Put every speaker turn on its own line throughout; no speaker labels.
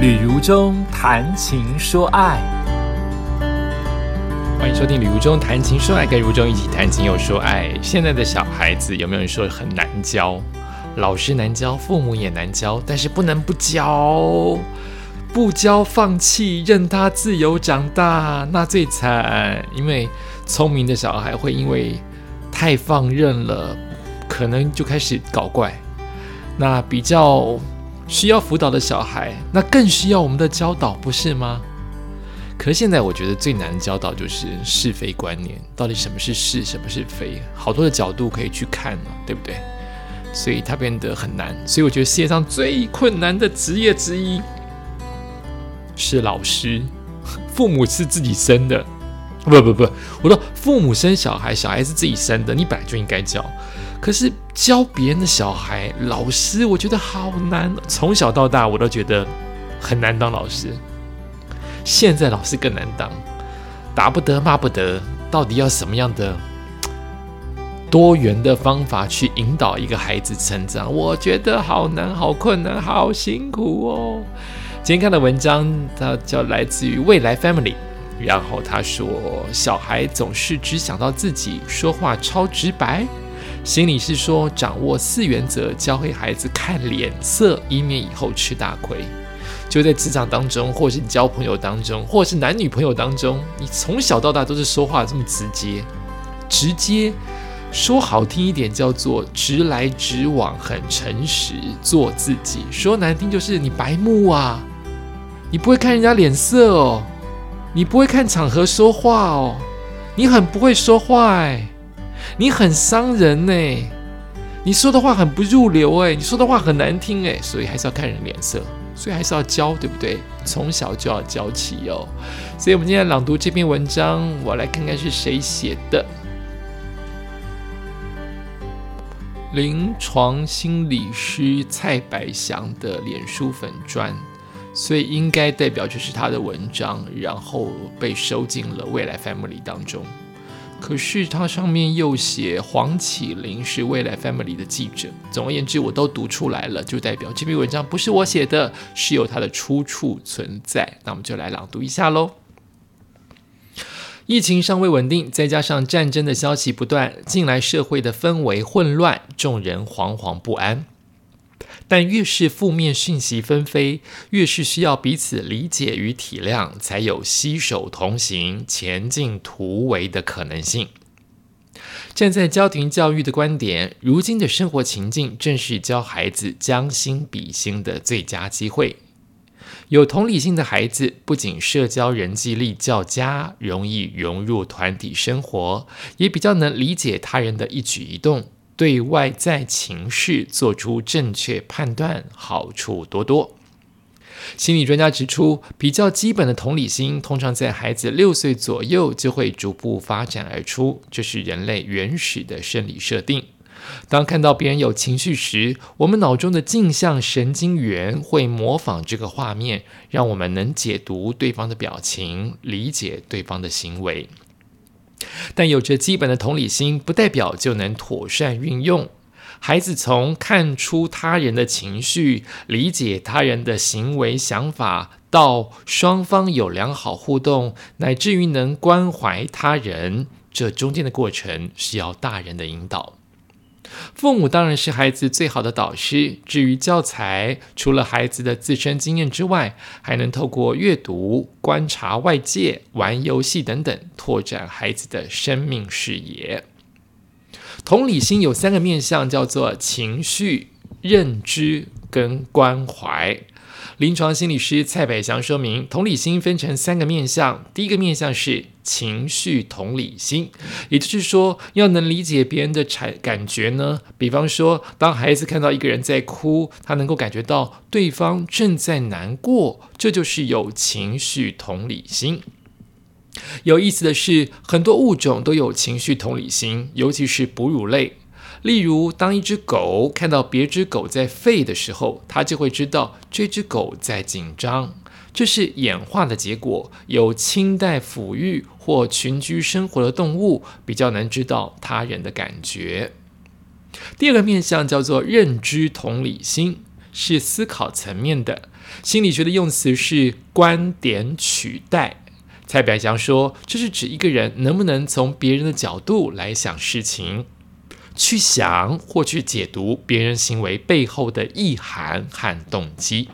旅如中谈情说爱，
欢迎收听《旅如中谈情说爱》，跟如中一起谈情又说爱。现在的小孩子有没有人说很难教？老师难教，父母也难教，但是不能不教，不教放弃，任他自由长大，那最惨。因为聪明的小孩会因为太放任了，可能就开始搞怪。那比较。需要辅导的小孩，那更需要我们的教导，不是吗？可是现在我觉得最难教导就是是非观念，到底什么是是，什么是非，好多的角度可以去看嘛，对不对？所以它变得很难。所以我觉得世界上最困难的职业之一是老师。父母是自己生的，不不不，我说父母生小孩，小孩是自己生的，你本来就应该教。可是教别人的小孩，老师我觉得好难。从小到大，我都觉得很难当老师。现在老师更难当，打不得，骂不得，到底要什么样的多元的方法去引导一个孩子成长？我觉得好难，好困难，好辛苦哦。今天看的文章，它叫来自于未来 Family，然后他说，小孩总是只想到自己，说话超直白。心理是说，掌握四原则，教会孩子看脸色，以免以后吃大亏。就在职场当中，或是你交朋友当中，或是男女朋友当中，你从小到大都是说话这么直接，直接说好听一点叫做直来直往，很诚实，做自己；说难听就是你白目啊，你不会看人家脸色哦，你不会看场合说话哦，你很不会说话哎。你很伤人呢，你说的话很不入流哎，你说的话很难听哎，所以还是要看人脸色，所以还是要教，对不对？从小就要教起哦。所以我们今天朗读这篇文章，我来看看是谁写的。临床心理师蔡百祥的脸书粉砖，所以应该代表就是他的文章，然后被收进了未来 Family 当中。可是它上面又写黄启林是未来 Family 的记者。总而言之，我都读出来了，就代表这篇文章不是我写的，是有它的出处存在。那我们就来朗读一下喽。疫情尚未稳定，再加上战争的消息不断，近来社会的氛围混乱，众人惶惶不安。但越是负面讯息纷飞，越是需要彼此理解与体谅，才有携手同行、前进突围的可能性。站在家庭教育的观点，如今的生活情境正是教孩子将心比心的最佳机会。有同理心的孩子，不仅社交人际力较佳，容易融入团体生活，也比较能理解他人的一举一动。对外在情绪做出正确判断，好处多多。心理专家指出，比较基本的同理心，通常在孩子六岁左右就会逐步发展而出，这是人类原始的生理设定。当看到别人有情绪时，我们脑中的镜像神经元会模仿这个画面，让我们能解读对方的表情，理解对方的行为。但有着基本的同理心，不代表就能妥善运用。孩子从看出他人的情绪、理解他人的行为想法，到双方有良好互动，乃至于能关怀他人，这中间的过程需要大人的引导。父母当然是孩子最好的导师。至于教材，除了孩子的自身经验之外，还能透过阅读、观察外界、玩游戏等等，拓展孩子的生命视野。同理心有三个面向，叫做情绪、认知跟关怀。临床心理师蔡百祥说明，同理心分成三个面向。第一个面向是情绪同理心，也就是说，要能理解别人的产感觉呢。比方说，当孩子看到一个人在哭，他能够感觉到对方正在难过，这就是有情绪同理心。有意思的是，很多物种都有情绪同理心，尤其是哺乳类。例如，当一只狗看到别只狗在吠的时候，它就会知道这只狗在紧张。这是演化的结果。有清代抚育或群居生活的动物，比较能知道他人的感觉。第二个面向叫做认知同理心，是思考层面的。心理学的用词是观点取代。蔡百祥说，这是指一个人能不能从别人的角度来想事情，去想或去解读别人行为背后的意涵和动机。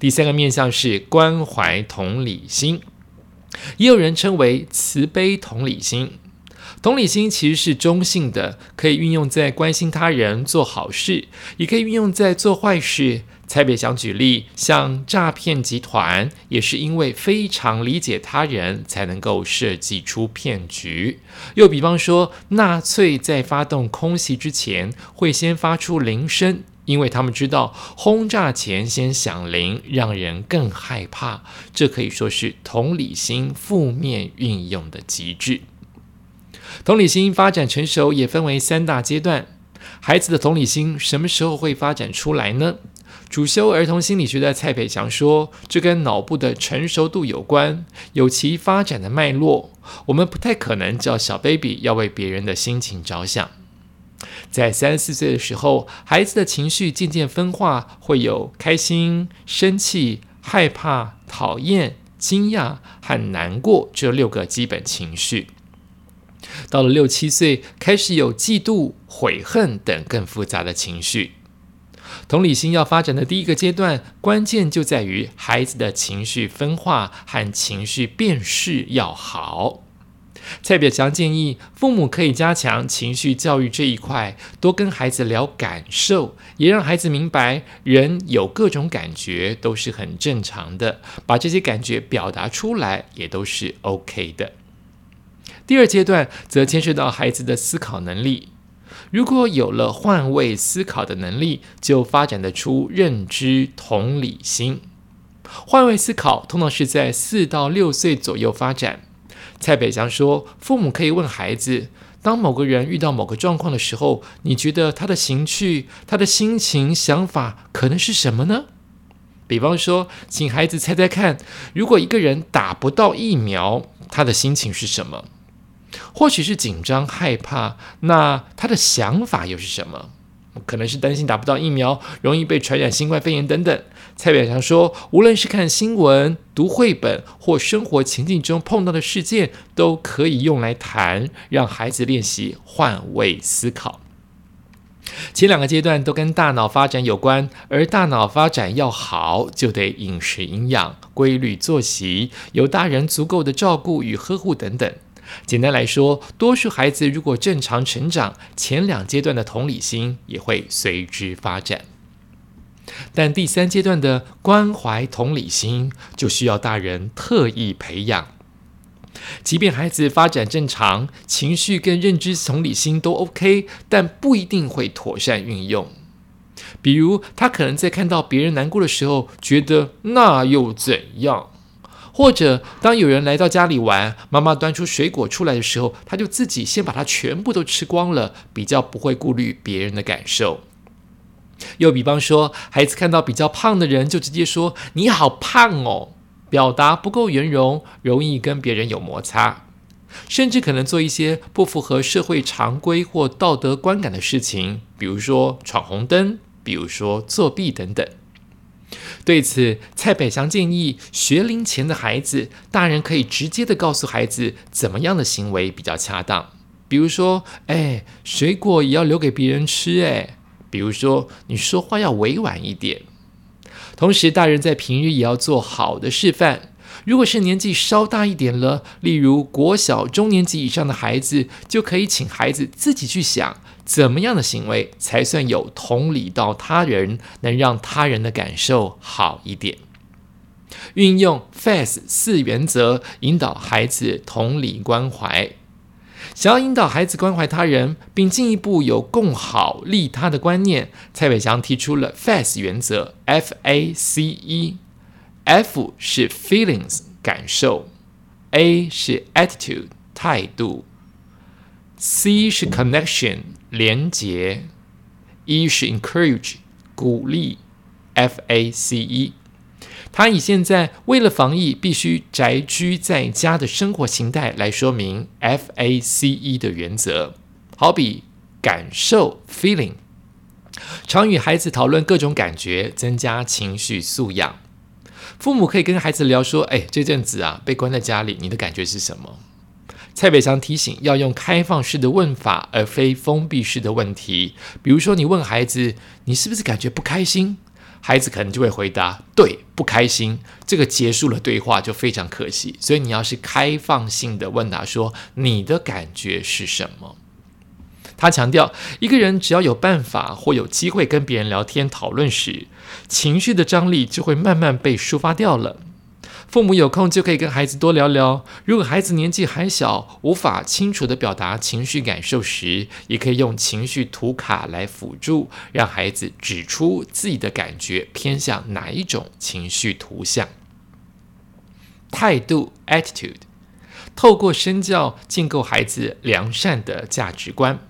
第三个面向是关怀同理心，也有人称为慈悲同理心。同理心其实是中性的，可以运用在关心他人、做好事，也可以运用在做坏事。蔡别祥举例，像诈骗集团，也是因为非常理解他人，才能够设计出骗局。又比方说，纳粹在发动空袭之前，会先发出铃声，因为他们知道轰炸前先响铃，让人更害怕。这可以说是同理心负面运用的极致。同理心发展成熟也分为三大阶段。孩子的同理心什么时候会发展出来呢？主修儿童心理学的蔡培强说，这跟脑部的成熟度有关，有其发展的脉络。我们不太可能叫小 baby 要为别人的心情着想。在三四岁的时候，孩子的情绪渐渐分化，会有开心、生气、害怕、讨厌、惊讶和难过这六个基本情绪。到了六七岁，开始有嫉妒、悔恨等更复杂的情绪。同理心要发展的第一个阶段，关键就在于孩子的情绪分化和情绪辨识要好。蔡表强建议，父母可以加强情绪教育这一块，多跟孩子聊感受，也让孩子明白人有各种感觉都是很正常的，把这些感觉表达出来也都是 OK 的。第二阶段则牵涉到孩子的思考能力。如果有了换位思考的能力，就发展得出认知同理心。换位思考通常是在四到六岁左右发展。蔡北祥说，父母可以问孩子：当某个人遇到某个状况的时候，你觉得他的情绪、他的心情、想法可能是什么呢？比方说，请孩子猜猜看，如果一个人打不到疫苗，他的心情是什么？或许是紧张害怕，那他的想法又是什么？可能是担心打不到疫苗，容易被传染新冠肺炎等等。蔡表强说，无论是看新闻、读绘本或生活情境中碰到的事件，都可以用来谈，让孩子练习换位思考。前两个阶段都跟大脑发展有关，而大脑发展要好，就得饮食营养、规律作息，有大人足够的照顾与呵护等等。简单来说，多数孩子如果正常成长，前两阶段的同理心也会随之发展。但第三阶段的关怀同理心，就需要大人特意培养。即便孩子发展正常，情绪跟认知同理心都 OK，但不一定会妥善运用。比如，他可能在看到别人难过的时候，觉得那又怎样？或者，当有人来到家里玩，妈妈端出水果出来的时候，他就自己先把它全部都吃光了，比较不会顾虑别人的感受。又比方说，孩子看到比较胖的人，就直接说“你好胖哦”，表达不够圆融，容易跟别人有摩擦，甚至可能做一些不符合社会常规或道德观感的事情，比如说闯红灯，比如说作弊等等。对此，蔡北祥建议，学龄前的孩子，大人可以直接的告诉孩子，怎么样的行为比较恰当。比如说，哎，水果也要留给别人吃，哎。比如说，你说话要委婉一点。同时，大人在平日也要做好的示范。如果是年纪稍大一点了，例如国小中年级以上的孩子，就可以请孩子自己去想。怎么样的行为才算有同理到他人，能让他人的感受好一点？运用 FAS 四原则引导孩子同理关怀。想要引导孩子关怀他人，并进一步有共好利他的观念，蔡伟祥提出了 FAS 原则 F A C E F 是 Feelings 感受，A 是 Attitude 态度。C 是 connection 连结，E 是 encourage 鼓励，F A C E。他以现在为了防疫必须宅居在家的生活形态来说明 F A C E 的原则。好比感受 feeling，常与孩子讨论各种感觉，增加情绪素养。父母可以跟孩子聊说：“哎，这阵子啊，被关在家里，你的感觉是什么？”蔡北强提醒要用开放式的问法，而非封闭式的问题。比如说，你问孩子：“你是不是感觉不开心？”孩子可能就会回答：“对，不开心。”这个结束了对话就非常可惜。所以你要是开放性的问他说：“你的感觉是什么？”他强调，一个人只要有办法或有机会跟别人聊天讨论时，情绪的张力就会慢慢被抒发掉了。父母有空就可以跟孩子多聊聊。如果孩子年纪还小，无法清楚地表达情绪感受时，也可以用情绪图卡来辅助，让孩子指出自己的感觉偏向哪一种情绪图像。态度 （attitude） 透过身教建构孩子良善的价值观。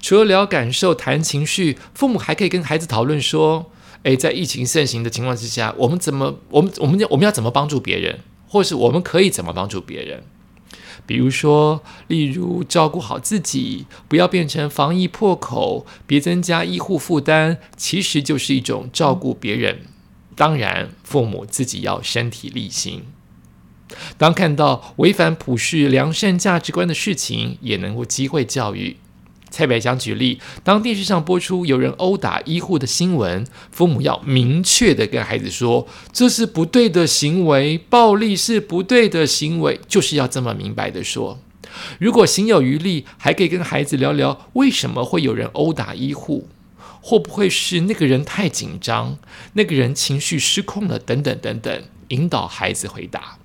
除了聊感受、谈情绪，父母还可以跟孩子讨论说。诶，在疫情盛行的情况之下，我们怎么，我们我们我们要怎么帮助别人，或是我们可以怎么帮助别人？比如说，例如照顾好自己，不要变成防疫破口，别增加医护负担，其实就是一种照顾别人。当然，父母自己要身体力行。当看到违反普世良善价值观的事情，也能够机会教育。蔡百强举例，当电视上播出有人殴打医护的新闻，父母要明确的跟孩子说，这是不对的行为，暴力是不对的行为，就是要这么明白的说。如果行有余力，还可以跟孩子聊聊为什么会有人殴打医护，会不会是那个人太紧张，那个人情绪失控了，等等等等，引导孩子回答。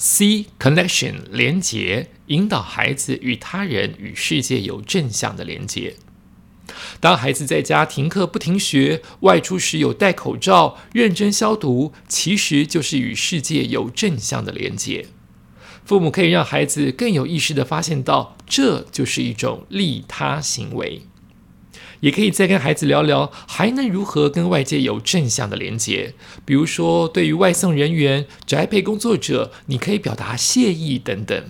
C connection 连结，引导孩子与他人与世界有正向的连结。当孩子在家停课不停学，外出时有戴口罩、认真消毒，其实就是与世界有正向的连结。父母可以让孩子更有意识的发现到，这就是一种利他行为。也可以再跟孩子聊聊，还能如何跟外界有正向的连接？比如说，对于外送人员、宅配工作者，你可以表达谢意等等。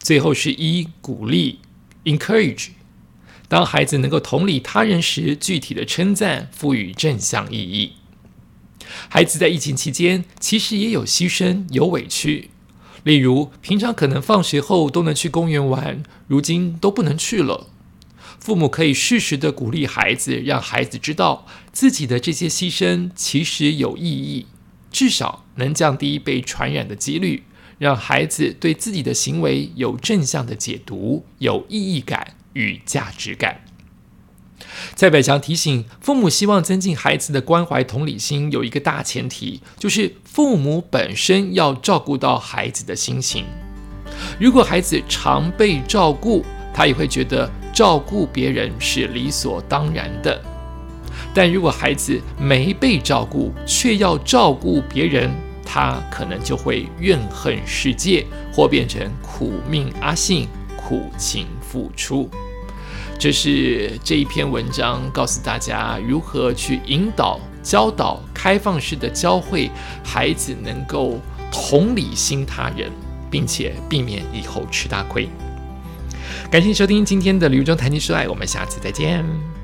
最后是一鼓励 （encourage）。当孩子能够同理他人时，具体的称赞赋予正向意义。孩子在疫情期间其实也有牺牲、有委屈，例如平常可能放学后都能去公园玩，如今都不能去了。父母可以适时的鼓励孩子，让孩子知道自己的这些牺牲其实有意义，至少能降低被传染的几率，让孩子对自己的行为有正向的解读，有意义感与价值感。蔡百强提醒父母，希望增进孩子的关怀同理心，有一个大前提，就是父母本身要照顾到孩子的心情。如果孩子常被照顾，他也会觉得照顾别人是理所当然的，但如果孩子没被照顾，却要照顾别人，他可能就会怨恨世界，或变成苦命阿信，苦情付出。这是这一篇文章告诉大家如何去引导、教导、开放式的教会孩子，能够同理心他人，并且避免以后吃大亏。感谢收听今天的《旅游中谈情说爱》，我们下次再见。